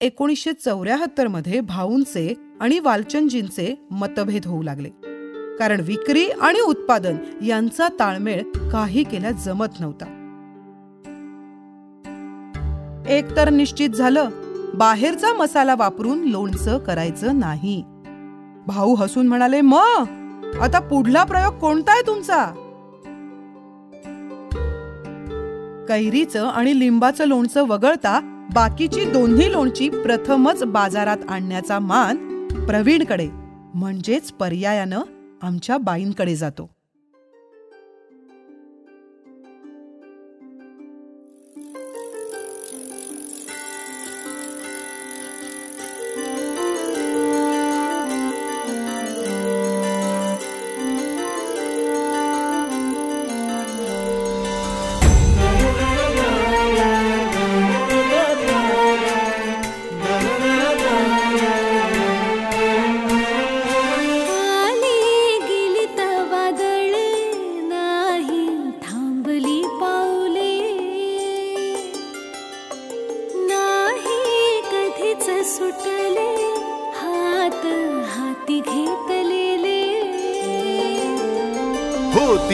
एकोणीसशे चौऱ्याहत्तरमध्ये भाऊंचे आणि वालचंदजींचे मतभेद होऊ लागले. कारण विक्री आणि उत्पादन यांचा ताळमेळ काही केला जमत नव्हता. एक तर निश्चित झालं बाहेरचा मसाला वापरून लोणचं करायचं नाही. भाऊ हसून म्हणाले म आता पुढला प्रयोग कोणता आहे तुमचा? कैरीचं आणि लिंबाचं लोणचं वगळता बाकीची दोन्ही लोणची प्रथमच बाजारात आणण्याचा मान प्रवीणकडे म्हणजेच पर्यायानं आमच्या बाईंकडे जातो.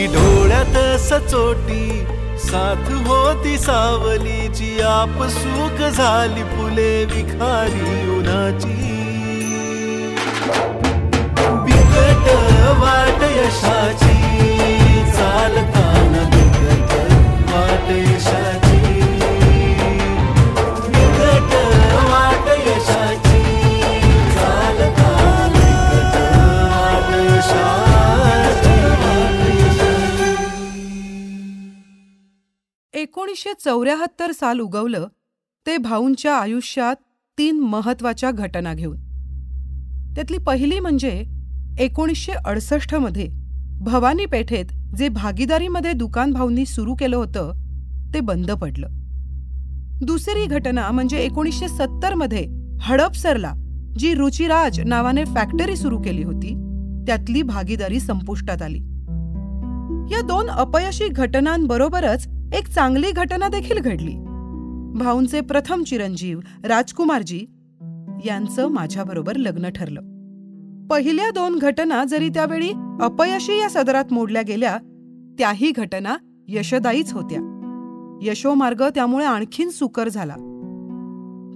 होती डोळ्यात सचोटी साथ होती सावलीची आपसूक झाली फुले विखारी उन्हाची. बिकट वाट यशाची चालताना बिकट वाट यशाची. एकोणीसशे चौऱ्याहत्तर साल उगवलं ते भाऊंच्या आयुष्यात तीन महत्त्वाच्या घटना घेऊन. त्यातली पहिली म्हणजे एकोणीसशे अडसष्टमध्ये भवानी पेठेत जे भागीदारीमध्ये दुकान भाऊंनी सुरू केलं होतं ते बंद पडलं. दुसरी घटना म्हणजे एकोणीसशे सत्तरमध्ये हडपसरला जी रुचिराज नावाने फॅक्टरी सुरू केली होती त्यातली भागीदारी संपुष्टात आली. या दोन अपयशी घटनांबरोबरच एक चांगली घटना देखील घडली. भाऊंचे प्रथम चिरंजीव राजकुमारजी यांचं माझ्याबरोबर लग्न ठरलं. पहिल्या दोन घटना जरी त्यावेळी अपयशी या सदरात मोडल्या गेल्या त्याही घटना यशदायीच होत्या. यशोमार्ग त्यामुळे आणखीन सुकर झाला.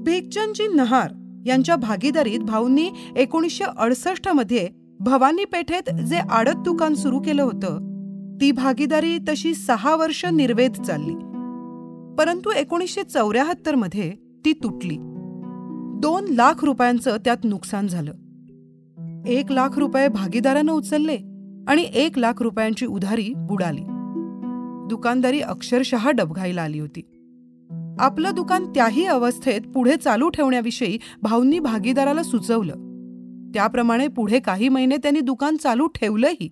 भिकचंदजी नहार यांच्या भागीदारीत भाऊंनी एकोणीसशे अडसष्टमध्ये भवानी पेठेत जे आडत दुकान सुरू केलं होतं ती भागीदारी तशी सहा वर्ष निर्वेद चालली. परंतु एकोणीसशे चौऱ्याहत्तरमध्ये ती तुटली. दोन लाख रुपयांचं त्यात नुकसान झालं. एक लाख रुपये भागीदारानं उचलले आणि एक लाख रुपयांची उधारी बुडाली. दुकानदारी अक्षरशः डबघाईला आली होती. आपलं दुकान त्याही अवस्थेत पुढे चालू ठेवण्याविषयी भाऊंनी भागीदाराला सुचवलं. त्याप्रमाणे पुढे काही महिने त्यांनी दुकान चालू ठेवलंही.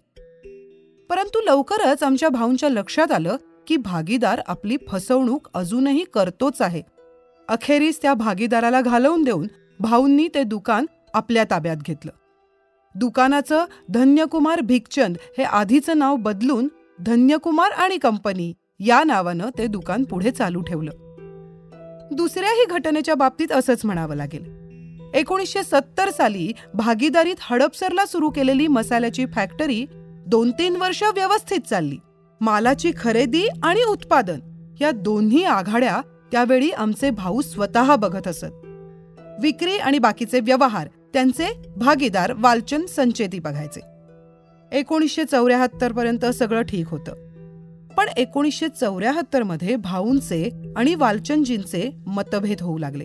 परंतु लवकरच आमच्या भाऊंच्या लक्षात आलं की भागीदार आपली फसवणूक अजूनही करतोच आहे. अखेरीस त्या भागीदाराला घालवून देऊन भाऊंनी ते दुकान आपल्या ताब्यात घेतलं. दुकानाचं धन्यकुमार भिकचंद हे आधीचं नाव बदलून धन्यकुमार आणि कंपनी या नावानं ते दुकान पुढे चालू ठेवलं. दुसऱ्याही घटनेच्या बाबतीत असंच म्हणावं लागेल. एकोणीसशे सत्तर साली भागीदारीत हडपसरला सुरू केलेली मसाल्याची फॅक्टरी दोन तीन वर्ष व्यवस्थित चालली. मालाची खरेदी आणि उत्पादन या दोन्ही आघाड्या त्यावेळी आमचे भाऊ स्वतः बघत असत. विक्री आणि बाकीचे व्यवहार त्यांचे भागीदार वालचंद संचेती बघायचे. एकोणीसशे चौऱ्याहत्तर पर्यंत सगळं ठीक होतं. पण एकोणीसशे चौऱ्याहत्तरमध्ये भाऊंचे आणि वालचंदजींचे मतभेद होऊ लागले.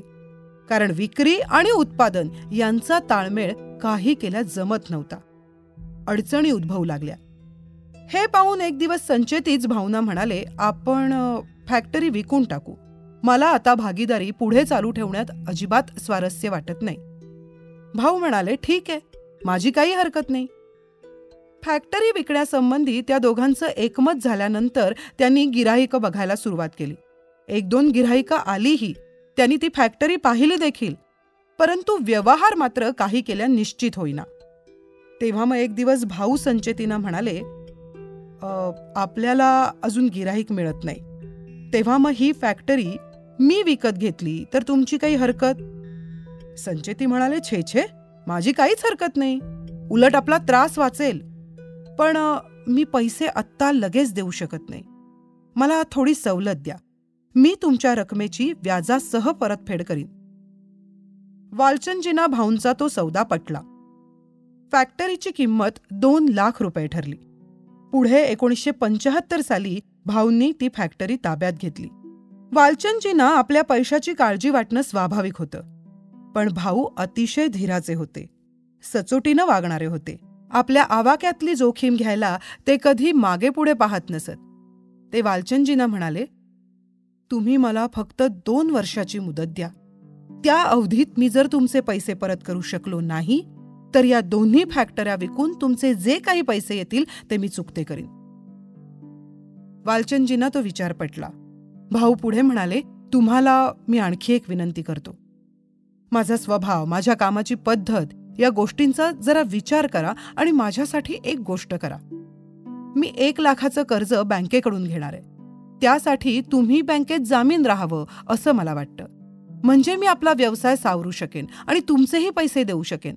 कारण विक्री आणि उत्पादन यांचा ताळमेळ काही केला जमत नव्हता. अडचणी उद्भवू लागल्या. हे पाहून एक दिवस संचेतीच भावना म्हणाले आपण फॅक्टरी विकून टाकू. मला आता भागीदारी पुढे चालू ठेवण्यात अजिबात स्वारस्य वाटत नाही. भाऊ म्हणाले ठीक आहे. माझी काही हरकत नाही. फॅक्टरी विकण्यासंबंधी त्या दोघांचं एकमत झाल्यानंतर त्यांनी गिराहिकं बघायला सुरुवात केली. एक दोन गिराहिकं आलीही त्यांनी ती फॅक्टरी पाहिली देखील. परंतु व्यवहार मात्र काही केल्या निश्चित होईना. तेव्हा मग एक दिवस भाऊ संचेतीनं म्हणाले आपल्याला अजून गिराहीक मिळत नाही. तेव्हा मग ही फॅक्टरी मी विकत घेतली तर तुमची काही हरकत? संचेती म्हणाले छे छे माझी काहीच हरकत नाही. उलट आपला त्रास वाचेल. पण मी पैसे आत्ता लगेच देऊ शकत नाही. मला थोडी सवलत द्या. मी तुमच्या रकमेची व्याजासह परतफेड करीन. वालचंदजींना भाऊंचा तो सौदा पटला. फॅक्टरीची किंमत दोन लाख रुपये ठरली. पुढे एकोणीसशे पंचाहत्तर साली भाऊंनी ती फॅक्टरी ताब्यात घेतली. वालचंदजींना आपल्या पैशाची काळजी वाटणं स्वाभाविक होतं. पण भाऊ अतिशय धीराचे होते. सचोटीनं वागणारे होते. आपल्या आवाक्यातली जोखीम घ्यायला ते कधी मागेपुढे पाहत नसत. ते वालचंदजींना म्हणाले तुम्ही मला फक्त दोन वर्षाची मुदत द्या. त्या अवधीत मी जर तुमचे पैसे परत करू शकलो नाही तर या दोन्ही फॅक्टऱ्या विकून तुमचे जे काही पैसे येतील ते मी चुकते करीन. वालचंदजींना तो विचार पटला. भाऊ पुढे म्हणाले तुम्हाला मी आणखी एक विनंती करतो. माझा स्वभाव माझ्या कामाची पद्धत या गोष्टींचा जरा विचार करा आणि माझ्यासाठी एक गोष्ट करा. मी एक लाखाचं कर्ज बँकेकडून घेणार आहे. त्यासाठी तुम्ही बँकेत जामीन राहावं असं मला वाटतं. म्हणजे मी आपला व्यवसाय सावरू शकेन आणि तुमचेही पैसे देऊ शकेन.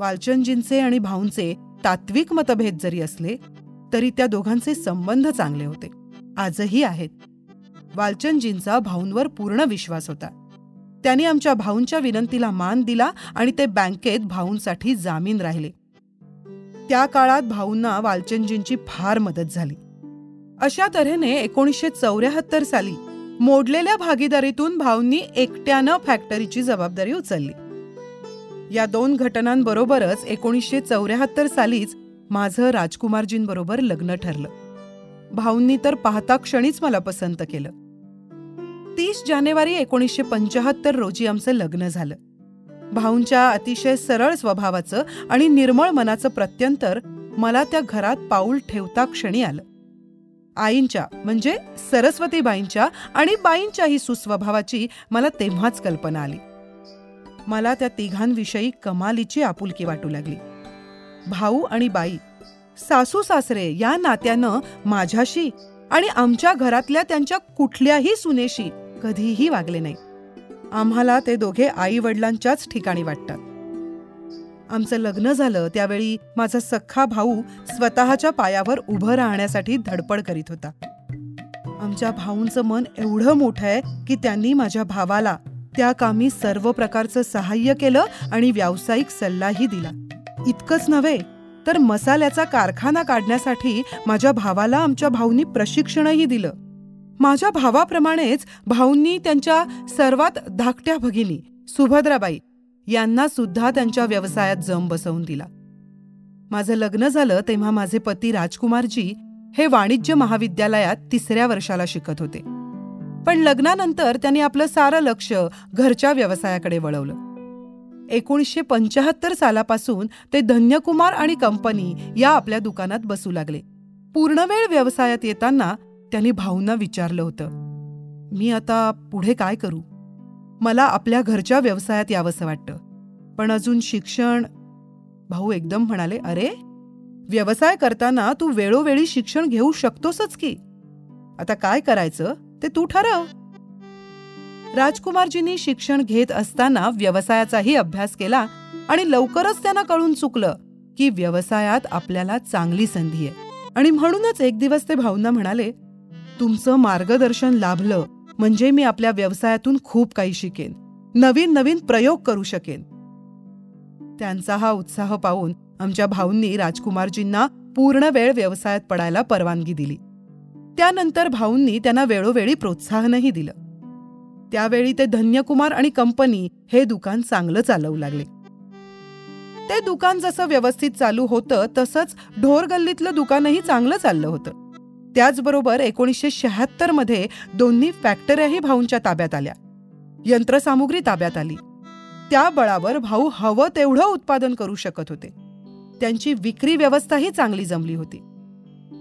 वालचंदजींचे आणि भाऊंचे तात्विक मतभेद जरी असले तरी त्या दोघांचे संबंध चांगले होते. आजही आहेत. वालचंदजींचा भाऊंवर पूर्ण विश्वास होता. त्यांनी आमच्या भाऊंच्या विनंतीला मान दिला आणि ते बँकेत भाऊंसाठी जामीन राहिले. त्या काळात भाऊंना वालचंदजींची फार मदत झाली. अशा तऱ्हेने एकोणीसशे चौऱ्याहत्तर साली मोडलेल्या भागीदारीतून भाऊंनी एकट्यानं फॅक्टरीची जबाबदारी उचलली. या दोन घटनांबरोबरच एकोणीसशे चौऱ्याहत्तर सालीच माझं राजकुमारजींबरोबर लग्न ठरलं. भाऊंनी तर पाहता क्षणीच मला पसंत केलं. तीस जानेवारी एकोणीसशे पंचाहत्तर रोजी आमचं लग्न झालं. भाऊंच्या अतिशय सरळ स्वभावाचं आणि निर्मळ मनाचं प्रत्यंतर मला त्या घरात पाऊल ठेवता क्षणी आलं. आईंच्या म्हणजे सरस्वतीबाईंच्या आणि बाईंच्याही सुस्वभावाची मला तेव्हाच कल्पना आली. मला त्या तिघांविषयी कमालीची आपुलकी वाटू लागली. भाऊ आणि बाई सासू सासरे या नात्यानं माझ्याशी आणि आमच्या घरातल्या त्यांच्या कुठल्याही सुनेशी कधीही वागले नाही. आम्हाला ते दोघे आई वडिलांच्याच ठिकाणी वाटतात. आमचं लग्न झालं त्यावेळी माझा सख्खा भाऊ स्वतःच्या पायावर उभं राहण्यासाठी धडपड करीत होता. आमच्या भाऊंचं मन एवढं मोठं आहे की त्यांनी माझ्या भावाला त्या कामी सर्व प्रकारचं सहाय्य केलं आणि व्यावसायिक सल्लाही दिला. इतकंच नव्हे तर मसाल्याचा कारखाना काढण्यासाठी माझ्या भावाला आमच्या भाऊंनी प्रशिक्षणही दिलं. माझ्या भावाप्रमाणेच भाऊंनी त्यांच्या सर्वात धाकट्या भगिनी सुभद्राबाई यांना सुद्धा त्यांच्या व्यवसायात जम बसवून दिला. माझं लग्न झालं तेव्हा माझे पती राजकुमारजी हे वाणिज्य महाविद्यालयात तिसऱ्या वर्षाला शिकत होते. पण लग्नानंतर त्यांनी आपलं सारं लक्ष घरच्या व्यवसायाकडे वळवलं. एकोणीसशे पंचाहत्तर सालापासून ते धन्यकुमार आणि कंपनी या आपल्या दुकानात बसू लागले. पूर्णवेळ व्यवसायात येताना त्यांनी भाऊंना विचारलं होतं मी आता पुढे काय करू? मला आपल्या घरच्या व्यवसायात यावंसं वाटतं. पण अजून शिक्षण भाऊ एकदम म्हणाले अरे व्यवसाय करताना तू वेळोवेळी शिक्षण घेऊ शकतोसच की. आता काय करायचं? ते तू ठरव. राजकुमारजींनी शिक्षण घेत असताना व्यवसायाचाही अभ्यास केला आणि लवकरच त्यांना कळून चुकलं की व्यवसायात आपल्याला चांगली संधी आहे. आणि म्हणूनच एक दिवस ते भाऊंना म्हणाले तुमचं मार्गदर्शन लाभलं म्हणजे मी आपल्या व्यवसायातून खूप काही शिकेन. नवीन नवीन प्रयोग करू शकेन. त्यांचा हा उत्साह पाहून आमच्या भाऊंनी राजकुमारजींना पूर्ण वेळ व्यवसायात पडायला परवानगी दिली. त्यानंतर भाऊंनी त्यांना वेळोवेळी प्रोत्साहनही दिलं. त्यावेळी ते धन्यकुमार आणि कंपनी हे दुकान चांगलं चालवू लागले. ते दुकान जसं व्यवस्थित चालू होतं तसंच ढोर गल्लीतलं दुकानही चांगलं चाललं होतं. त्याचबरोबर एकोणीसशे शहात्तरमध्ये दोन्ही फॅक्टऱ्याही भाऊंच्या ताब्यात आल्या. यंत्रसामुग्री ताब्यात आली. त्या बळावर भाऊ हवं तेवढं उत्पादन करू शकत होते. त्यांची विक्री व्यवस्थाही चांगली जमली होती.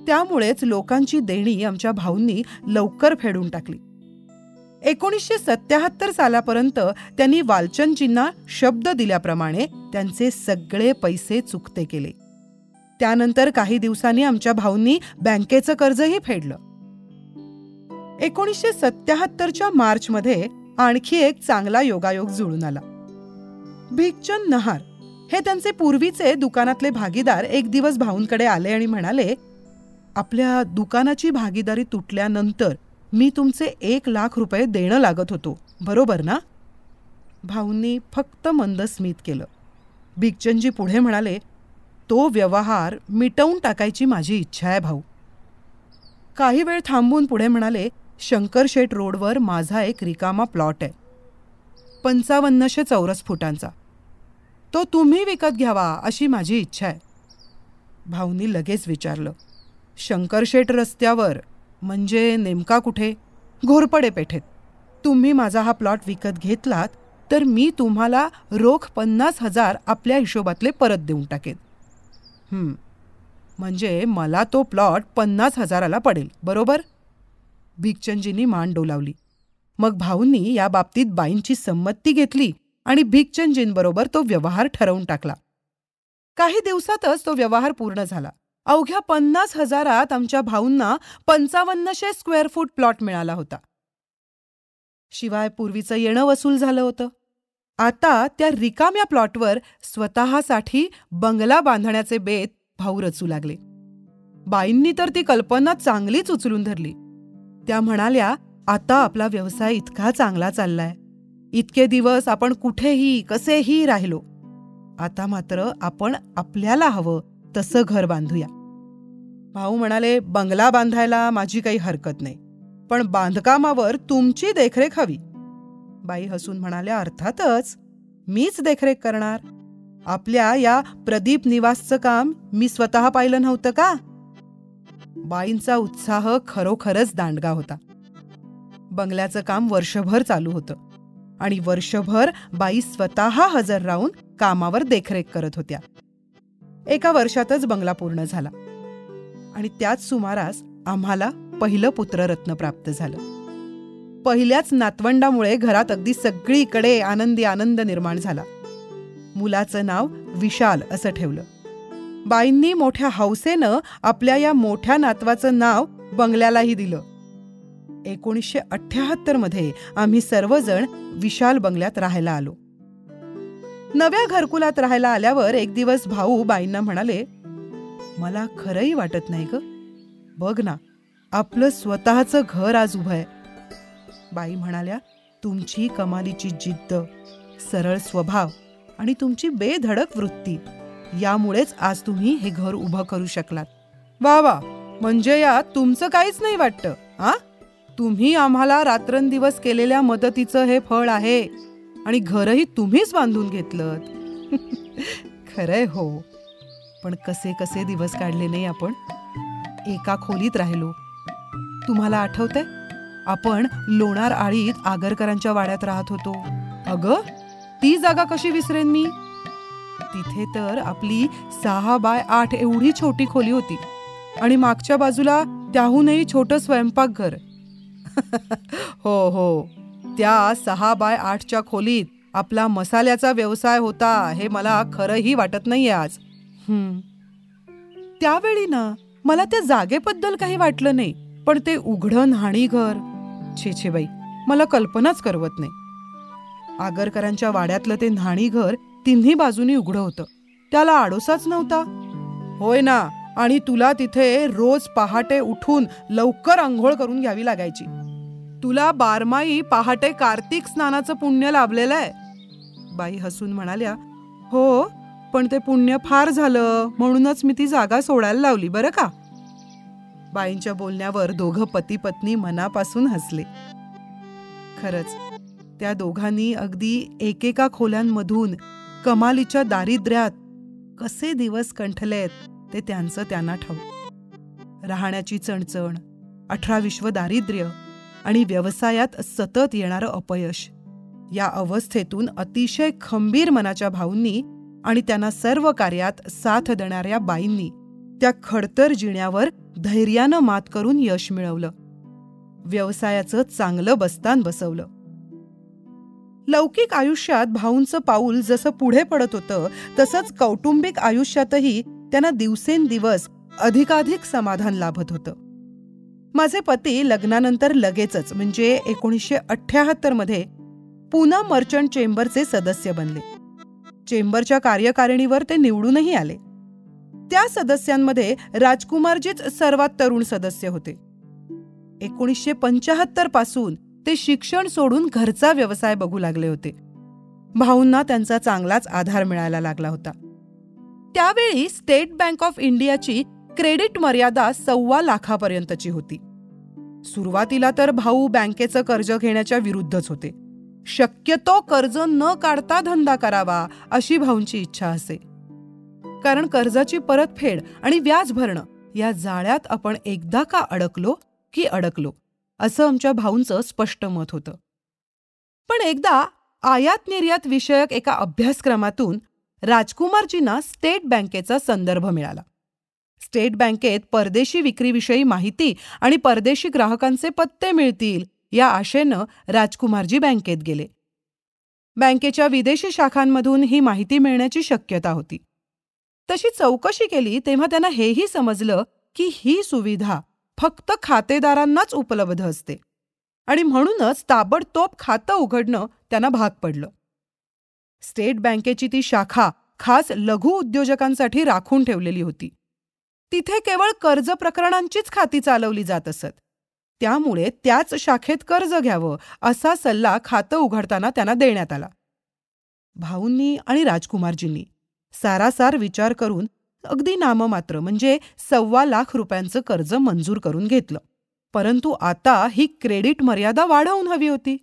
त्यामुळेच लोकांची देणी आमच्या भाऊंनी लवकर फेडून टाकली. एकोणीसशे सत्याहत्तर सालापर्यंत त्यांनी वालचंदजींना शब्द दिल्याप्रमाणे त्यांचे सगळे पैसे चुकते केले. त्यानंतर काही दिवसांनी आमच्या भाऊंनी बँकेचं कर्जही फेडलं. एकोणीसशे सत्याहत्तरच्या मार्चमध्ये आणखी एक चांगला योगायोग जुळून आला. भिकचंद नहार हे त्यांचे पूर्वीचे दुकानातले भागीदार एक दिवस भाऊंकडे आले आणि म्हणाले आपल्या दुकानाची भागीदारी तुटल्यानंतर मी तुमचे एक लाख रुपये देणं लागत होतो. बरोबर ना? भाऊंनी फक्त मंद स्मित केलं. बिगचंदजी पुढे म्हणाले तो व्यवहार मिटवून टाकायची माझी इच्छा आहे भाऊ. काही वेळ थांबून पुढे म्हणाले शंकरशेठ रोडवर माझा एक रिकामा प्लॉट आहे. पंचावन्नशे चौरस फुटांचा. तो तुम्ही विकत घ्यावा अशी माझी इच्छा आहे. भाऊनी लगेच विचारलं शंकरशेठ रस्त्यावर म्हणजे नेमका कुठे? घोरपडे पेठेत. तुम्ही माझा हा प्लॉट विकत घेतलात तर मी तुम्हाला रोख पन्नास हजार आपल्या हिशोबातले परत देऊन टाकेन. म्हणजे मला तो प्लॉट पन्नास हजाराला पडेल बरोबर? भिकचंदजींनी मान डोलावली. मग भाऊंनी या बाबतीत बाईंची संमती घेतली आणि भिकचंदजींबरोबर तो व्यवहार ठरवून टाकला. काही दिवसातच तो व्यवहार पूर्ण झाला. अवघ्या पन्नास हजारात आमच्या भाऊंना पंचावन्नशे स्क्वेअर फूट प्लॉट मिळाला होता. शिवाय पूर्वीचं येणं वसूल झालं होतं. आता त्या रिकाम्या प्लॉटवर स्वतःसाठी बंगला बांधण्याचे बेत भाऊ रचू लागले. बाईंनी तर ती कल्पना चांगलीच उचलून धरली. त्या म्हणाल्या आता आपला व्यवसाय इतका चांगला चाललाय. इतके दिवस आपण कुठेही कसेही राहिलो. आता मात्र आपण आपल्याला हवं तसं घर बांधूया. भाऊ म्हणाले बंगला बांधायला माझी काही हरकत नाही पण बांधकामावर तुमची देखरेख हवी. बाई हसून म्हणाल्या अर्थातच मीच देखरेख करणार? आपल्या या प्रदीप निवासचं काम मी स्वतः पाहिलं नव्हतं का? बाईंचा उत्साह खरोखरच दांडगा होता. बंगल्याचं काम वर्षभर चालू होतं आणि वर्षभर बाई स्वतः हजर राहून कामावर देखरेख करत होत्या. एका वर्षातच बंगला पूर्ण झाला. आणि त्याच सुमारास आम्हाला पहिलं पुत्ररत्न प्राप्त झालं. पहिल्याच नातवंडामुळे घरात अगदी सगळीकडे आनंदी आनंद निर्माण झाला. मुलाचं नाव विशाल असं ठेवलं. बाईंनी मोठ्या हौसेनं आपल्या या मोठ्या नातवाचं नाव बंगल्यालाही दिलं. एकोणीसशे अठ्ठ्याहत्तरमध्ये आम्ही सर्वजण विशाल बंगल्यात राहायला आलो. नव्या घरकुलात राहायला आल्यावर एक दिवस भाऊ बाईंना म्हणाले मला खरंही वाटत नाही ग. बघ ना आपलं स्वतःचं घर आज उभं आहे. बाई म्हणाल्या तुमची कमालीची जिद्द सरळ स्वभाव आणि तुमची बेधडक वृत्ती यामुळेच आज तुम्ही हे घर उभं करू शकलात. वा वा म्हणजे या तुमचं काहीच नाही वाटतं आ तुम्ही आम्हाला रात्रंदिवस केलेल्या मदतीचं हे फळ आहे. आणि घरही तुम्हीच बांधून घेतलं खरंय हो. पण कसे कसे दिवस काढले नाही आपण? एका खोलीत राहिलो. तुम्हाला आठवतंय? आपण लोणार आळीत आगरकरांच्या वाड्यात राहत होतो. अगं ती जागा कशी विसरेन मी? तिथे तर आपली सहा बाय आठ एवढी छोटी खोली होती. आणि मागच्या बाजूला त्याहूनही छोटं स्वयंपाकघर. हो हो. त्या सहा बाय आठच्या खोलीत आपला मसाल्याचा व्यवसाय होता हे मला खरंही वाटत नाहीये आज. त्यावेळी ना मला त्या जागेबद्दल काही वाटलं नाही पण ते उघडं न्हाणी घर. छे छे बाई मला कल्पनाच करवत नाही. आगरकरांच्या वाड्यातलं ते न्हाणी घर तिन्ही बाजूनी उघडं होतं. त्याला आडोसाच नव्हता. होय ना आणि तुला तिथे रोज पहाटे उठून लवकर आंघोळ करून घ्यावी लागायची. तुला बारमाई पहाटे कार्तिक स्नानाचं पुण्य लाभलेलं आहे. बाई हसून म्हणाल्या हो पण ते पुण्य फार झालं म्हणूनच मी ती जागा सोडायला लावली बरं का? बाईंच्या बोलण्यावर दोघं पती पत्नी मनापासून हसले. खरंच त्या दोघांनी अगदी एकेका खोल्यांमधून कमालीच्या दारिद्र्यात कसे दिवस कंठलेत ते त्यांचं त्यांना ठाऊ राहण्याची चणचण अठरा विश्व दारिद्र्य आणि व्यवसायात सतत येणारं अपयश. या अवस्थेतून अतिशय खंबीर मनाच्या भाऊंनी आणि त्यांना सर्व कार्यात साथ देणाऱ्या बाईंनी त्या खडतर जिण्यावर धैर्यानं मात करून यश मिळवलं. व्यवसायाचं चांगलं बस्तान बसवलं. लौकिक आयुष्यात भाऊंचं पाऊल जसं पुढे पडत होतं तसंच कौटुंबिक आयुष्यातही त्यांना दिवसेंदिवस अधिकाधिक समाधान लाभत होतं. माझे पती लग्नानंतर लगेचच म्हणजे एकोणीसशे अठ्ठ्याहत्तरमध्ये पुना मर्चंट चेंबरचे सदस्य बनले. चेंबरच्या कार्यकारिणीवर ते निवडूनही आले. त्या सदस्यांमध्ये राजकुमारजीच सर्वात तरुण सदस्य होते. एकोणीसशे पंचाहत्तरपासून ते शिक्षण सोडून घरचा व्यवसाय बघू लागले होते. भाऊंना त्यांचा चांगलाच आधार मिळायला लागला होता. त्यावेळी स्टेट बँक ऑफ इंडियाची क्रेडिट मर्यादा सव्वा लाखापर्यंतची होती. सुरुवातीला तर भाऊ बँकेचं कर्ज घेण्याच्या विरुद्धच होते. शक्यतो कर्ज न काढता धंदा करावा अशी भाऊंची इच्छा असे. कारण कर्जाची परतफेड आणि व्याज भरणं या जाळ्यात आपण एकदा का अडकलो की अडकलो असं आमच्या भाऊंचं स्पष्ट मत होतं. पण एकदा आयात निर्यात विषयक एका अभ्यासक्रमातून राजकुमारजींना स्टेट बँकेचा संदर्भ मिळाला. स्टेट बँकेत परदेशी विक्रीविषयी माहिती आणि परदेशी ग्राहकांचे पत्ते मिळतील या आशेनं राजकुमारजी बँकेत गेले. बँकेच्या विदेशी शाखांमधून ही माहिती मिळण्याची शक्यता होती. तशी चौकशी केली तेव्हा त्यांना हेही समजलं की ही सुविधा फक्त खातेदारांनाच उपलब्ध असते आणि म्हणूनच ताबडतोब खातं उघडणं त्यांना भाग पडलं. स्टेट बँकेची ती शाखा खास लघु उद्योजकांसाठी राखून ठेवलेली होती. तिथे केवळ कर्ज प्रकरणांचीच खाती चालवली जात असत. त्यामुळे त्याच शाखेत कर्ज घ्यावं असा सल्ला खातं उघडताना त्यांना देण्यात आला. भाऊंनी आणि राजकुमारजींनी सारासार विचार करून अगदी नाममात्र म्हणजे सव्वा लाख रुपयांचं कर्ज मंजूर करून घेतलं. परंतु आता ही क्रेडिट मर्यादा वाढवून हवी होती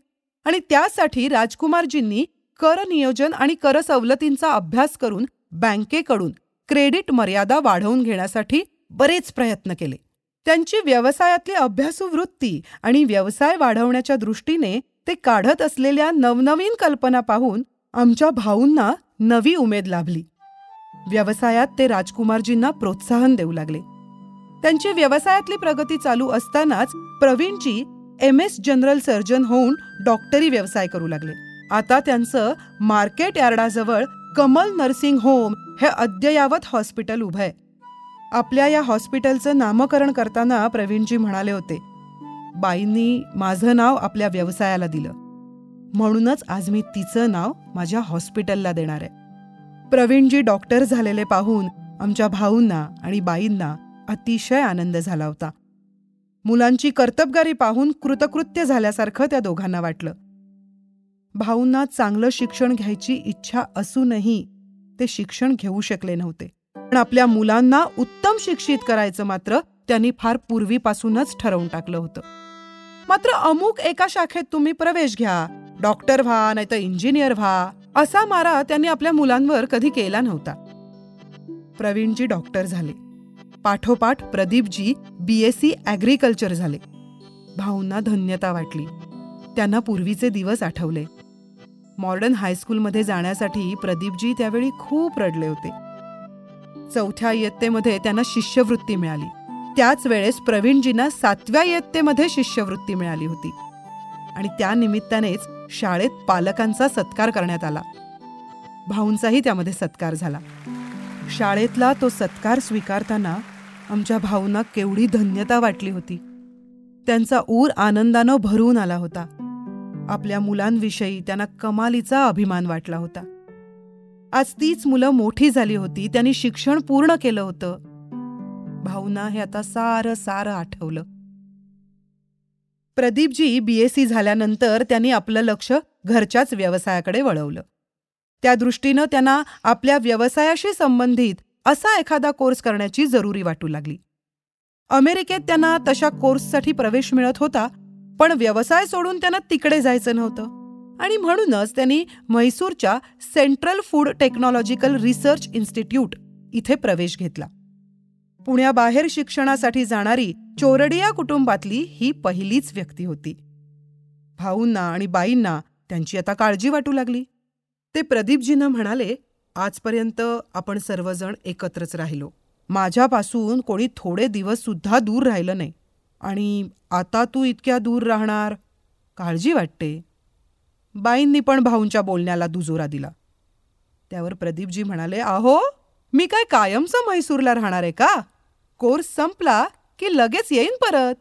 आणि त्यासाठी राजकुमारजींनी कर नियोजन आणि कर सवलतींचा अभ्यास करून बँकेकडून क्रेडिट मर्यादा वाढवून घेण्यासाठी बरेच प्रयत्न केले. त्यांची व्यवसायातली अभ्यासू वृत्ती आणि व्यवसाय वाढवण्याच्या दृष्टीने ते काढत असलेल्या नवनवीन कल्पना पाहून आमच्या भाऊंना नवी उमेद लाभली. व्यवसायात ते राजकुमारजींना प्रोत्साहन देऊ लागले. त्यांची व्यवसायातली प्रगती चालू असतानाच प्रवीणजी एम एस जनरल सर्जन होऊन डॉक्टरी व्यवसाय करू लागले. आता त्यांचं मार्केट यार्डाजवळ कमल नर्सिंग होम हे अद्ययावत हॉस्पिटल उभं आहे. आपल्या या हॉस्पिटलचं नामकरण करताना प्रवीणजी म्हणाले होते बाईंनी माझं नाव आपल्या व्यवसायाला दिलं. म्हणूनच आज मी तिचं नाव माझ्या हॉस्पिटलला देणार आहे. प्रवीणजी डॉक्टर झालेले पाहून आमच्या भाऊंना आणि बाईंना अतिशय आनंद झाला होता. मुलांची कर्तबगारी पाहून कृतकृत्य झाल्यासारखं त्या दोघांना वाटलं. भाऊंना चांगलं शिक्षण घ्यायची इच्छा असूनही ते शिक्षण घेऊ शकले नव्हते. पण आपल्या मुलांना उत्तम शिक्षित करायचं मात्र त्यांनी फार पूर्वीपासूनच ठरवून टाकलं होतं. मात्र अमुक एका शाखेत तुम्ही प्रवेश घ्या डॉक्टर व्हा नाहीतर इंजिनियर व्हा असा मारा त्यांनी आपल्या मुलांवर कधी केला नव्हता. प्रवीणजी डॉक्टर झाले. पाठोपाठ प्रदीपजी बी एस सी ॲग्रिकल्चर झाले. भाऊंना धन्यता वाटली. त्यांना पूर्वीचे दिवस आठवले. मॉडर्न हायस्कूलमध्ये जाण्यासाठी प्रदीपजी त्यावेळी खूप रडले होते. चौथ्या इयत्तेमध्ये त्यांना शिष्यवृत्ती मिळाली. त्याच वेळेस प्रवीणजींना सातव्या इयत्तेमध्ये शिष्यवृत्ती मिळाली होती. आणि त्या निमित्तानेच शाळेत पालकांचा सत्कार करण्यात आला. भाऊंचाही त्यामध्ये सत्कार झाला. शाळेतला तो सत्कार स्वीकारताना आमच्या भाऊंना केवढी धन्यता वाटली होती. त्यांचा ऊर आनंदानं भरून आला होता. आपल्या मुलांविषयी त्यांना कमालीचा अभिमान वाटला होता. आज तीच मुलं मोठी झाली होती त्यांनी शिक्षण पूर्ण केलं होतं. भावना हे आता सारं सारं आठवलं. प्रदीपजी बीएससी झाल्यानंतर त्यांनी आपलं लक्ष घरच्याच व्यवसायाकडे वळवलं. त्या दृष्टीनं त्यांना आपल्या व्यवसायाशी संबंधित असा एखादा कोर्स करण्याची जरुरी वाटू लागली. अमेरिकेत त्यांना तशा कोर्ससाठी प्रवेश मिळत होता पण व्यवसाय सोडून त्यांना तिकडे जायचं नव्हतं. आणि म्हणूनच त्यांनी म्हैसूरच्या central food technological research institute इथे प्रवेश घेतला. पुण्याबाहेर शिक्षणासाठी जाणारी चोरडिया कुटुंबातली ही पहिलीच व्यक्ती होती. भाऊंना आणि बाईंना त्यांची आता काळजी वाटू लागली. ते प्रदीपजीनं म्हणाले आजपर्यंत आपण सर्वजण एकत्रच राहिलो. माझ्यापासून कोणी थोडे दिवस सुद्धा दूर राहिलं नाही. आणि आता तू इतक्या दूर राहणार? काळजी वाटते. बाईंनी पण भाऊंच्या बोलण्याला दुजोरा दिला. त्यावर प्रदीपजी म्हणाले आहो मी काय कायमचं म्हैसूरला राहणार आहे का? कोर्स संपला की लगेच येईन परत?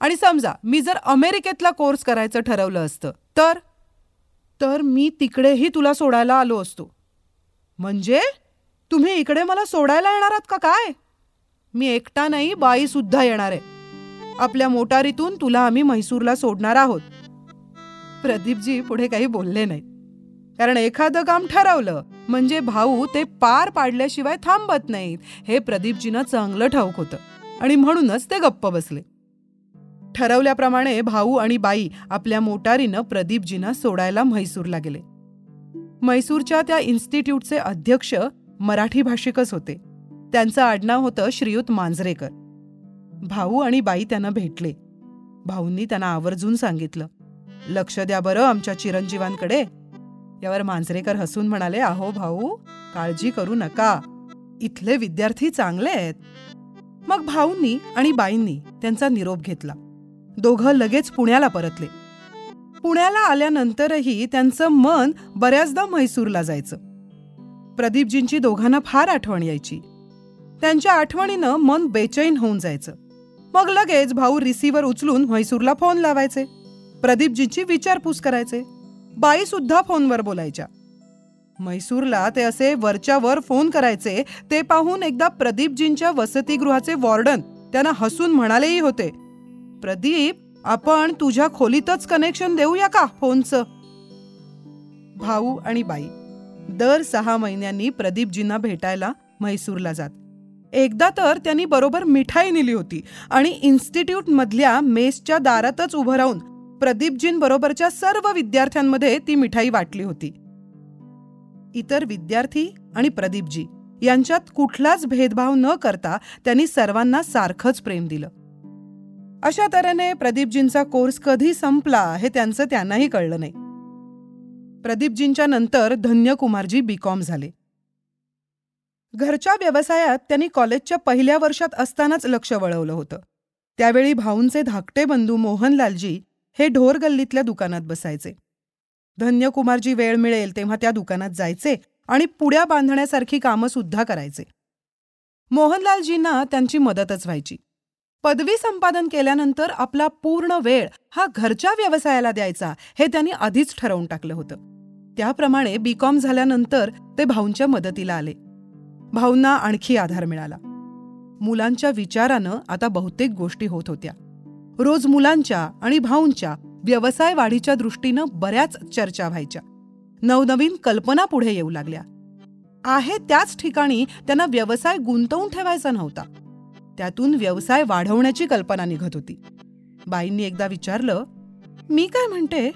आणि समजा मी जर अमेरिकेतला कोर्स करायचं ठरवलं असतं तर? तर मी तिकडेही तुला सोडायला आलो असतो. म्हणजे? तुम्ही इकडे मला सोडायला येणार आहात का काय? मी एकटा नाही बाईसुद्धा येणार आहे. आपल्या मोटारीतून तुला आम्ही म्हैसूरला सोडणार आहोत. प्रदीपजी पुढे काही बोलले नाहीत. कारण एखादं काम ठरवलं म्हणजे भाऊ ते पार पाडल्याशिवाय थांबत नाहीत हे प्रदीपजीनं चांगलं ठाऊक होतं. आणि म्हणूनच ते गप्प बसले. ठरवल्याप्रमाणे भाऊ आणि बाई आपल्या मोटारीनं प्रदीपजींना सोडायला म्हैसूरला गेले. म्हैसूरच्या त्या इन्स्टिट्यूटचे अध्यक्ष मराठी भाषिकच होते. त्यांचं आडनाव होतं श्रीयुत मांजरेकर. भाऊ आणि बाई त्यांना भेटले. भाऊंनी त्यांना आवर्जून सांगितलं लक्ष द्या बरं आमच्या चिरंजीवांकडे. यावर मांजरेकर हसून म्हणाले अहो भाऊ काळजी करू नका. इथले विद्यार्थी चांगले आहेत. मग भाऊंनी आणि बाईंनी त्यांचा निरोप घेतला. दोघं लगेच पुण्याला परतले. पुण्याला आल्यानंतरही त्यांचं मन बऱ्याचदा म्हैसूरला जायचं. प्रदीपजींची दोघांना फार आठवण यायची. त्यांच्या आठवणीनं मन बेचैन होऊन जायचं. मग लगेच भाऊ रिसिव्हर उचलून म्हैसूरला फोन लावायचे. प्रदीपजींची विचारपूस करायचे. बाई सुद्धा फोनवर बोलायच्या. म्हैसूरला ते असे वरच्या वर फोन करायचे ते पाहून एकदा प्रदीपजींच्या वसतिगृहाचे वॉर्डन त्यांना हसून म्हणालेही होते. प्रदीप आपण तुझ्या खोलीतच कनेक्शन देऊया का फोनचं भाऊ आणि बाई. दर सहा महिन्यांनी प्रदीपजींना भेटायला म्हैसूरला जात. एकदा तर त्यांनी बरोबर मिठाई नेली होती आणि इन्स्टिट्यूटमधल्या मेसच्या दारातच उभं राहून प्रदीपजींबरोबरच्या सर्व विद्यार्थ्यांमध्ये ती मिठाई वाटली होती. इतर विद्यार्थी आणि प्रदीपजी यांच्यात कुठलाच भेदभाव न करता त्यांनी सर्वांना सारखंच प्रेम दिलं. अशा तऱ्हेने प्रदीपजींचा कोर्स कधी संपला हे त्यांचं त्यांनाही कळलं नाही. प्रदीपजींच्या नंतर धन्यकुमारजी बीकॉम झाले. घरच्या व्यवसायात त्यांनी कॉलेजच्या पहिल्या वर्षात असतानाच लक्ष वळवलं होतं. त्यावेळी भाऊंचे धाकटे बंधू मोहनलालजी हे ढोर गल्लीतल्या दुकानात बसायचे. धन्यकुमारजी वेळ मिळेल तेव्हा त्या दुकानात जायचे आणि पुड्या बांधण्यासारखी कामं सुद्धा करायचे. मोहनलालजींना त्यांची मदतच व्हायची. पदवी संपादन केल्यानंतर आपला पूर्ण वेळ हा घरच्या व्यवसायाला द्यायचा हे त्यांनी आधीच ठरवून टाकलं होतं. त्याप्रमाणे बीकॉम झाल्यानंतर ते भाऊंच्या मदतीला आले. भाऊंना आणखी आधार मिळाला. मुलांच्या विचारानं आता बहुतेक गोष्टी होत होत्या. रोज मुलांच्या आणि भाऊंच्या व्यवसाय वाढीच्या दृष्टीनं बऱ्याच चर्चा व्हायच्या. नवनवीन कल्पना पुढे येऊ लागल्या. आहे त्याच ठिकाणी त्यांना व्यवसाय गुंतवून ठेवायचा नव्हता. त्यातून व्यवसाय वाढवण्याची कल्पना निघत होती. बाईंनी एकदा विचारलं मी काय म्हणते?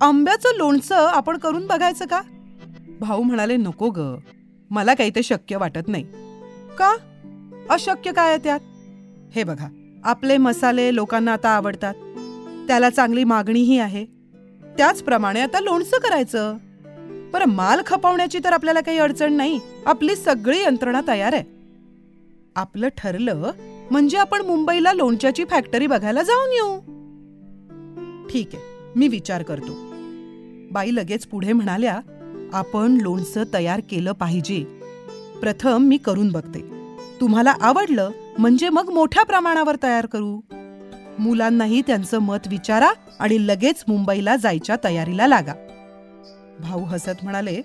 आंब्याचं लोणचं आपण करून बघायचं का? भाऊ म्हणाले नको ग. मला काही ते शक्य वाटत नाही. का? अशक्य काय आहे त्यात? हे बघा आपले मसाले लोकांना आता आवडतात. त्याला चांगली मागणीही आहे. त्याचप्रमाणे आता लोणचं करायचं. बरं माल खपवण्याची तर आपल्याला काही अडचण नाही. आपली सगळी यंत्रणा तयार आहे. आपलं ठरलं म्हणजे आपण मुंबईला लोणच्याची फॅक्टरी बघायला जाऊन येऊ. ठीक आहे मी विचार करतो. बाई लगेच पुढे म्हणाल्या आपण लोणचं तयार केलं पाहिजे. प्रथम मी करून बघते. तुम्हाला आवडलं म्हणजे मग मोठ्या प्रमाणावर तयार करू. मुलांनाही त्यांचं मत विचारा आणि लगेच मुंबईला जायच्या तयारीला लागा. भाऊ हसत म्हणाले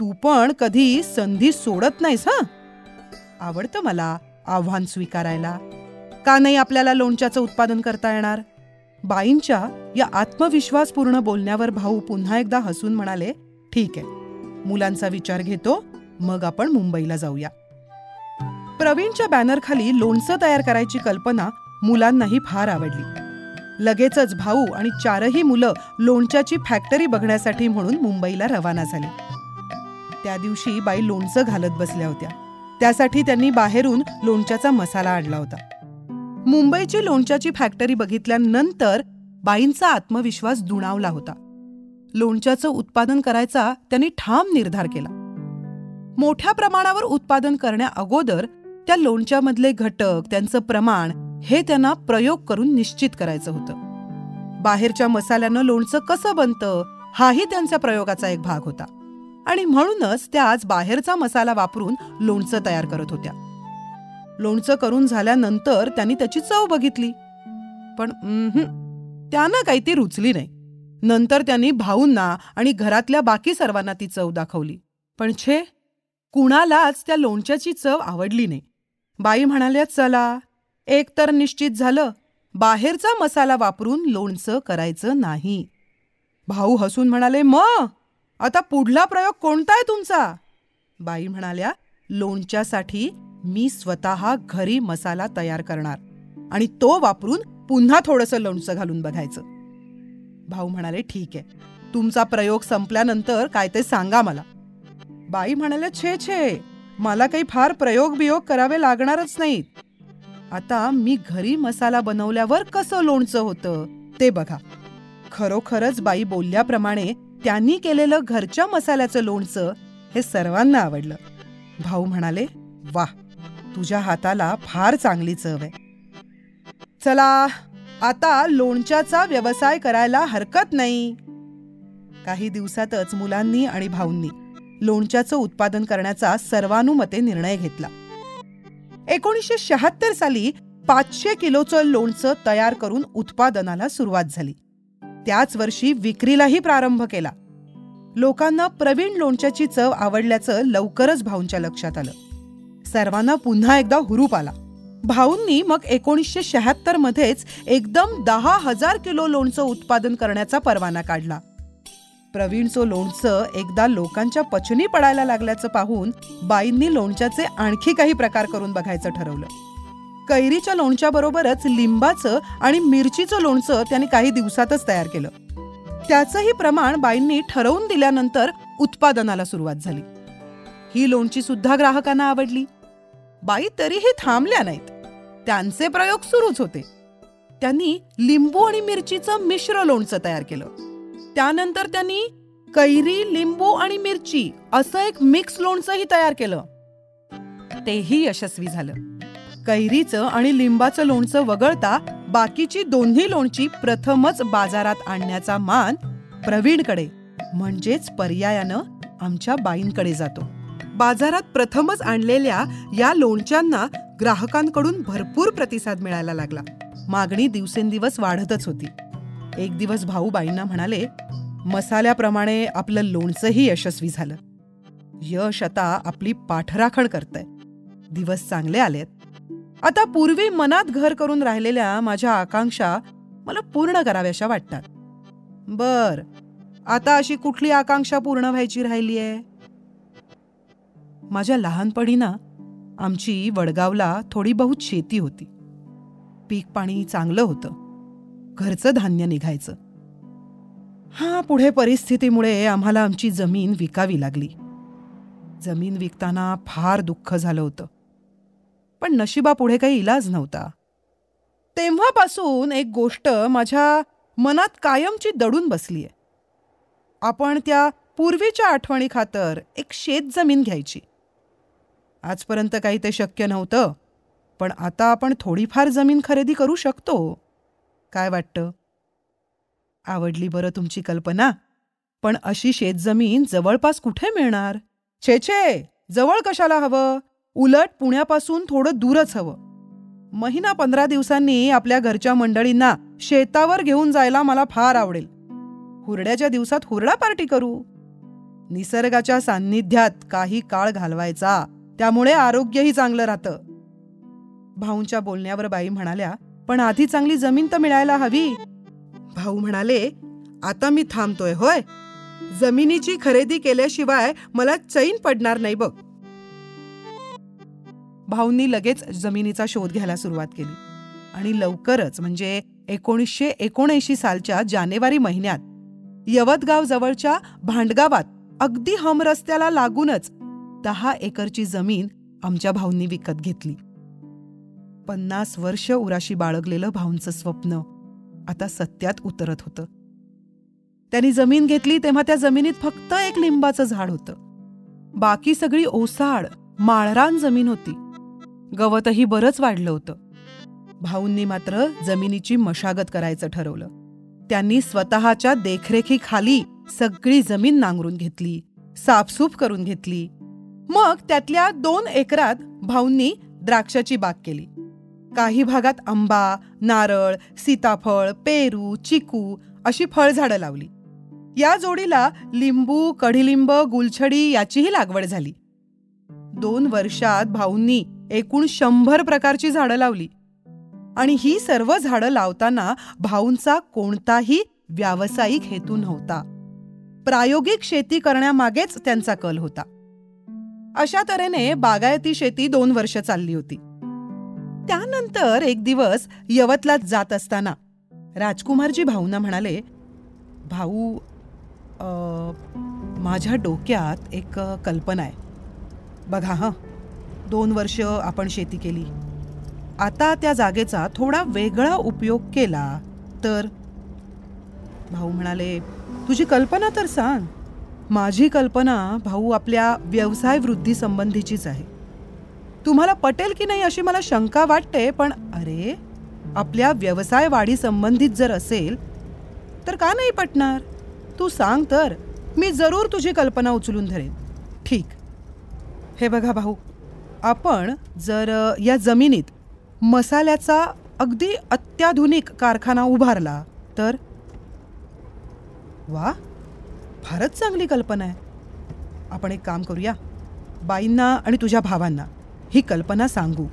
तू पण कधी संधी सोडत नाहीस हं? आवडतं मला आव्हान स्वीकारायला. का नाही आपल्याला लोणच्याचं उत्पादन करता येणार? बाईंच्या या आत्मविश्वासपूर्ण बोलण्यावर भाऊ पुन्हा एकदा हसून म्हणाले ठीक आहे. मुलांचा विचार घेतो मग आपण मुंबईला जाऊया. प्रवीणच्या बॅनरखाली लोणचं तयार करायची कल्पना मुलांनाही फार आवडली. लगेचच भाऊ आणि चारही मुलं लोणच्याची फॅक्टरी बघण्यासाठी म्हणून मुंबईला रवाना झाली. त्या दिवशी बाई लोणचं घालत बसल्या होत्या. त्यासाठी त्यांनी बाहेरून लोणच्याचा मसाला आणला होता. मुंबईची लोणच्याची फॅक्टरी बघितल्यानंतर बाईंचा आत्मविश्वास दुणावला होता. लोणच्याचं उत्पादन करायचा त्यांनी ठाम निर्धार केला. मोठ्या प्रमाणावर उत्पादन करण्या अगोदर त्या लोणच्यामधले घटक त्यांचं प्रमाण हे त्यांना प्रयोग करून निश्चित करायचं होतं. बाहेरच्या मसाल्यानं लोणचं कसं बनतं हाही त्यांच्या प्रयोगाचा एक भाग होता. आणि म्हणूनच त्या आज बाहेरचा मसाला वापरून लोणचं तयार करत होत्या. लोणचं करून झाल्यानंतर त्यांनी त्याची चव बघितली. पण उम्हम, त्यांना काही ती रुचली नाही. नंतर त्यांनी भाऊंना आणि घरातल्या बाकी सर्वांना ती चव दाखवली. पण छे कुणालाच त्या लोणच्याची चव आवडली नाही. बाई म्हणाल्या चला एक तर निश्चित झालं बाहेरचा मसाला वापरून लोणचं करायचं नाही. भाऊ हसून म्हणाले म आता पुढला प्रयोग कोणता आहे तुमचा? बाई म्हणाल्या लोणच्यासाठी मी स्वतः घरी मसाला तयार करणार आणि तो वापरून पुन्हा थोडंसं लोणचं घालून बघायचं. भाऊ म्हणाले ठीक आहे. तुमचा प्रयोग संपल्यानंतर काय ते सांगा मला. बाई म्हणाल्या छे छे. मला काही फार प्रयोग बियोग करावे लागणारच नाहीत. आता मी घरी मसाला बनवल्यावर कसं लोणचं होतं ते बघा. खरोखरच बाई बोलल्याप्रमाणे त्यांनी केलेलं घरच्या मसाल्याचं लोणचं हे सर्वांना आवडलं. भाऊ म्हणाले वा तुझ्या हाताला फार चांगली चव आहे. चला आता लोणच्याचा व्यवसाय करायला हरकत नाही. काही दिवसातच मुलांनी आणि भाऊंनी लोणच्याचं उत्पादन करण्याचा सर्वानुमते निर्णय घेतला. एकोणीसशे शहात्तर साली पाचशे किलोचं लोणचं तयार करून उत्पादनाला सुरुवात झाली. त्याच वर्षी विक्रीलाही प्रारंभ केला. लोकांना प्रवीण लोणच्याची चव आवडल्याचं लवकरच भाऊंच्या लक्षात आलं. सर्वांना पुन्हा एकदा हुरूप आला. भाऊंनी मग एकोणीसशे शहात्तर मध्येच एकदम दहा हजार किलो लोणचं उत्पादन करण्याचा परवाना काढला. प्रवीणचं लोणचं एकदा लोकांच्या पचनी पडायला लागल्याचं पाहून बाईंनी लोणच्याचे आणखी काही प्रकार करून बघायचं ठरवलं. कैरीच्या लोणच्याबरोबरच लिंबाचं आणि मिरचीचं लोणचं त्यांनी काही दिवसातच तयार केलं. त्याचंही प्रमाण बाईंनी ठरवून दिल्यानंतर उत्पादनाला सुरुवात झाली. ही लोणची सुद्धा ग्राहकांना आवडली. बाई तरीही थांबल्या नाहीत. त्यांचे प्रयोग सुरूच होते. त्यांनी लिंबू आणि मिरचीचं मिश्र लोणचं तयार केलं. त्यानंतर त्यांनी कैरी लिंबू आणि मिरची असं एक मिक्स लोणचंही तयार केलं. तेही यशस्वी झालं. कैरीचं आणि लिंबाचं लोणचं वगळता बाकीची दोन्ही लोणची प्रथमच बाजारात आणण्याचा मान प्रवीणकडे म्हणजेच पर्यायानं आमच्या बाईंकडे जातो. बाजारात प्रथमच आणलेल्या या लोणच्यांना ग्राहकांकडून भरपूर प्रतिसाद मिळायला लागला. मागणी दिवसेंदिवस वाढतच होती. एक दिवस भाऊबाईंना म्हणाले मसाल्याप्रमाणे आपलं लोणचंही यशस्वी झालं. यश आता आपली पाठराखण करतंय. दिवस चांगले आलेत. आता पूर्वी मनात घर करून राहिलेल्या माझ्या आकांक्षा मला पूर्ण कराव्याशा वाटतात. बर. आता अशी कुठली आकांक्षा पूर्ण व्हायची राहिली आहे माझ्या लहानपणी ना आमची वडगावला थोडी बहुत शेती होती. पीक पाणी चांगलं होतं. घरचं धान्य निघायचं. हां पुढे परिस्थितीमुळे आम्हाला आमची जमीन विकावी लागली. जमीन विकताना फार दुःख झालं होतं. पण नशिबापुढे काही इलाज नव्हता. तेव्हापासून एक गोष्ट माझ्या मनात कायमची दडून बसली आहे आपण त्या पूर्वीच्या आठवणी खातर एक शेत जमीन घ्यायची. आजपर्यंत काही ते शक्य नव्हतं. पण आता आपण थोडीफार जमीन खरेदी करू शकतो. काय वाटतं? आवडली बरं तुमची कल्पना. पण अशी शेतजमीन जवळपास कुठे मिळणार? छे छे जवळ कशाला हवं? उलट पुण्यापासून थोडं दूरच हवं. महिना पंधरा दिवसांनी आपल्या घरच्या मंडळींना शेतावर घेऊन जायला मला फार आवडेल. हुरड्याच्या दिवसात हुरडा पार्टी करू. निसर्गाच्या सान्निध्यात काही काळ घालवायचा. त्यामुळे आरोग्यही चांगलं राहतं. भाऊंच्या बोलण्यावर बाई म्हणाल्या पण आधी चांगली जमीन तर मिळायला हवी. भाऊ म्हणाले आता मी थांबतोय होय. जमिनीची खरेदी केल्याशिवाय मला चैन पडणार नाही बघ. भाऊंनी लगेच जमिनीचा शोध घ्यायला सुरुवात केली आणि लवकरच म्हणजे एकोणीसशे एकोणऐंशी सालच्या जानेवारी महिन्यात यवतगाव जवळच्या भांडगावात अगदी हम रस्त्याला लागूनच दहा एकरची जमीन आमच्या भाऊंनी विकत घेतली. पन्नास वर्ष उराशी बाळगलेलं भाऊंचं स्वप्न आता सत्यात उतरत होतं. त्यांनी जमीन घेतली तेव्हा त्या जमिनीत फक्त एक लिंबाचं झाड होतं. बाकी सगळी ओसाड माळरान जमीन होती. गवतही बरंच वाढलं होतं. भाऊंनी मात्र जमिनीची मशागत करायचं ठरवलं. त्यांनी स्वतःच्या देखरेखीखाली सगळी जमीन नांगरून घेतली साफसूफ करून घेतली मग त्यातल्या दोन एकरात भाऊंनी द्राक्षाची बाग केली. काही भागात आंबा नारळ सीताफळ पेरू चिकू अशी फळझाडं लावली. या जोडीला लिंबू कढीलिंब गुलछडी याचीही लागवड झाली. दोन वर्षात भाऊंनी एकूण शंभर प्रकारची झाडं लावली. आणि ही सर्व झाडं लावताना भाऊंचा कोणताही व्यावसायिक हेतू नव्हता. प्रायोगिक शेती करण्यामागेच त्यांचा कल होता. अशा तऱ्हेने बागायती शेती दोन वर्ष चालली होती. त्यानंतर एक दिवस यवतला जात असताना राजकुमारजी भाऊना म्हणाले भाऊ माझ्या डोक्यात एक कल्पना आहे. बघा हां दोन वर्ष आपण शेती केली. आता त्या जागेचा थोडा वेगळा उपयोग केला तर? भाऊ म्हणाले तुझी कल्पना तर सांग. माझी कल्पना भाऊ आपल्या व्यवसाय वृद्धीसंबंधीचीच आहे. तुम्हाला पटेल की नाही अशी मला शंका वाटते पण अरे आपल्या व्यवसाय वाढीसंबंधित जर असेल तर का नाही पटणार? तू सांग तर मी जरूर तुझी कल्पना उचलून धरेन. ठीक. हे बघा भाऊ आपण जर या जमिनीत मसाल्याचा अगदी अत्याधुनिक कारखाना उभारला तर? वा! फारच चांगली कल्पना आहे. आपण एक काम करूया. बाईंना आणि तुझ्या भावांना ही कल्पना सांगू.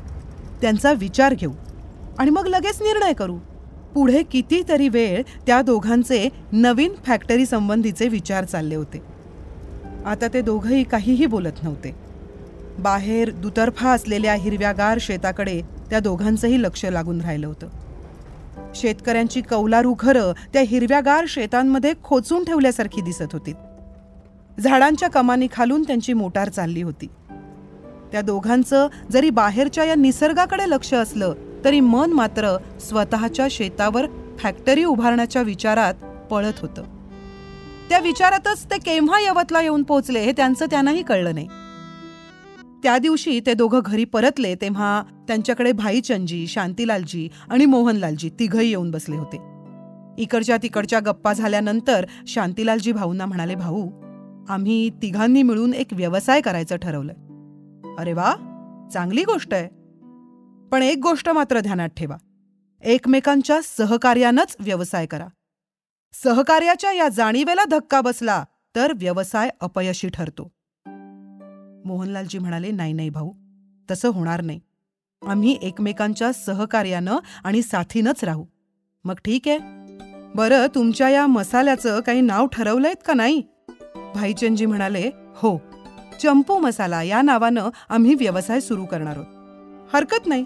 त्यांचा विचार घेऊ. आणि मग लगेच निर्णय करू. पुढे कितीतरी वेळ त्या दोघांचे नवीन फॅक्टरी संबंधीचे विचार चालले होते. आता ते दोघंही काहीही बोलत नव्हते. बाहेर दुतर्फा असलेल्या हिरव्यागार शेताकडे त्या दोघांचंही लक्ष लागून राहिलं होतं. शेतकऱ्यांची कौलारू घरं त्या हिरव्यागार शेतांमध्ये खोचून ठेवल्यासारखी दिसत होती. झाडांच्या कमानी खालून त्यांची मोटार चालली होती. त्या दोघांचं जरी बाहेरच्या या निसर्गाकडे लक्ष असलं तरी मन मात्र स्वतःच्या शेतावर फॅक्टरी उभारण्याच्या विचारात पळत होतं. त्या विचारातच ते केव्हा यवतला येऊन पोहोचले हे त्यांचं त्यांनाही कळलं नाही. त्या दिवशी ते दोघं घरी परतले तेव्हा त्यांच्याकडे भाईचंदजी शांतीलालजी आणि मोहनलालजी तिघही येऊन बसले होते. इकडच्या तिकडच्या गप्पा झाल्यानंतर शांतीलालजी भाऊंना म्हणाले भाऊ आम्ही तिघांनी मिळून एक व्यवसाय करायचं ठरवलंय. अरे वा चांगली गोष्ट आहे. पण एक गोष्ट मात्र ध्यानात ठेवा. एकमेकांच्या सहकार्यानंच व्यवसाय करा. सहकार्याच्या या जाणीवेला धक्का बसला तर व्यवसाय अपयशी ठरतो. मोहनलालजी म्हणाले नाही नाही भाऊ तसं होणार नाही. आम्ही एकमेकांच्या सहकार्यानं आणि साथीनंच राहू. मग ठीक आहे. बरं तुमच्या या मसाल्याचं काही नाव ठरवलंयत का नाही? भाईचंदजी म्हणाले हो चंपू मसाला या नावानं आम्ही व्यवसाय सुरू करणार आहोत. हरकत नाही.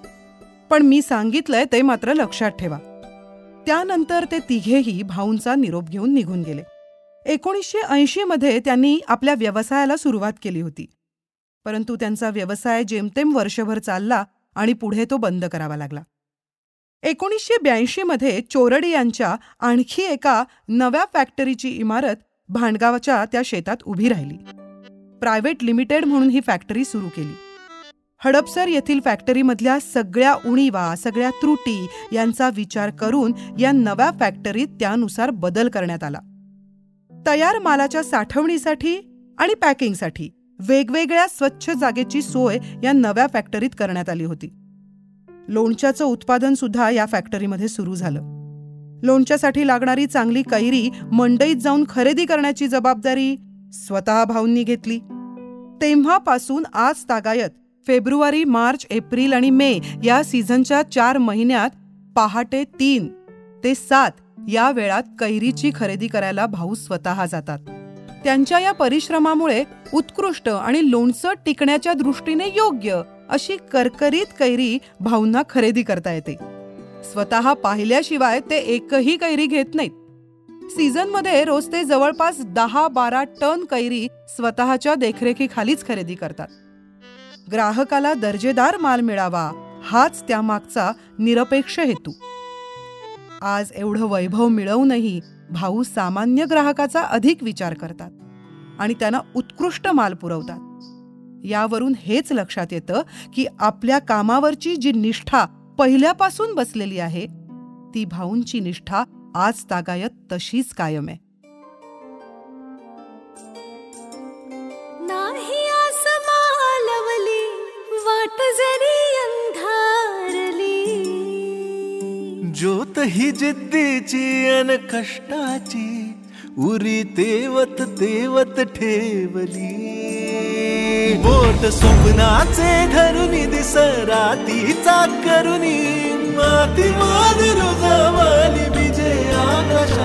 पण मी सांगितलंय ते मात्र लक्षात ठेवा. त्यानंतर ते तिघेही भाऊंचा निरोप घेऊन निघून गेले. एकोणीसशे ऐंशीमध्ये त्यांनी आपल्या व्यवसायाला सुरुवात केली होती. परंतु त्यांचा व्यवसाय जेमतेम वर्षभर चालला आणि पुढे तो बंद करावा लागला. एकोणीसशे ब्याऐंशी मध्ये चोरडी यांच्या आणखी एका नव्या फॅक्टरीची इमारत भांडगावच्या त्या शेतात उभी राहिली. प्रायव्हेट लिमिटेड म्हणून ही फॅक्टरी सुरू केली. हडपसर येथील फॅक्टरीमधल्या सगळ्या उणीवा सगळ्या त्रुटी यांचा विचार करून या नव्या फॅक्टरीत त्यानुसार बदल करण्यात आला. तयार मालाच्या साठवणीसाठी आणि पॅकिंगसाठी वेगवेगळ्या स्वच्छ जागेची सोय या नव्या फॅक्टरीत करण्यात आली होती. लोणच्याचं उत्पादन सुद्धा या फॅक्टरीमध्ये सुरू झालं. लोणच्यासाठी लागणारी चांगली कैरी मंडईत जाऊन खरेदी करण्याची जबाबदारी स्वतः भाऊंनी घेतली. तेव्हापासून आज तागायत फेब्रुवारी मार्च एप्रिल आणि मे या सीझनच्या चार महिन्यात पहाटे तीन ते सात या वेळात कैरीची खरेदी करायला भाऊ स्वतः जातात. त्यांच्या या परिश्रमामुळे उत्कृष्ट आणि लोणचं टिकण्याच्या दृष्टीने योग्य अशी करकरीत कैरी भाऊंना खरेदी करता येते. स्वतः पाहिल्याशिवाय ते एकही कैरी घेत नाहीत. सीझनमध्ये रोज ते जवळपास दहा बारा टन कैरी स्वतःच्या देखरेखीखालीच खरेदी करतात. ग्राहकाला दर्जेदार माल मिळावा हाच त्यामागचा निरपेक्ष हेतू. आज एवढं वैभव मिळवूनही भाऊ सामान्य ग्राहकाचा अधिक विचार करतात. आणि त्यांना उत्कृष्ट माल पुरवतात. यावरून हेच लक्षात येतं की आपल्या कामावरची जी निष्ठा पहिल्यापासून बसलेली आहे ती भाऊंची निष्ठा आज तागायत तशीच कायम आहे. नाही मालवली वाट जरी अंधारली. ज्योत ही जिद्दीची अन कष्टाची उरी तेवत तेवत ठेवली. बोट स्वप्नाचे धरुनी चाक करुनी. माती माधुर जवाली विजय आकाशा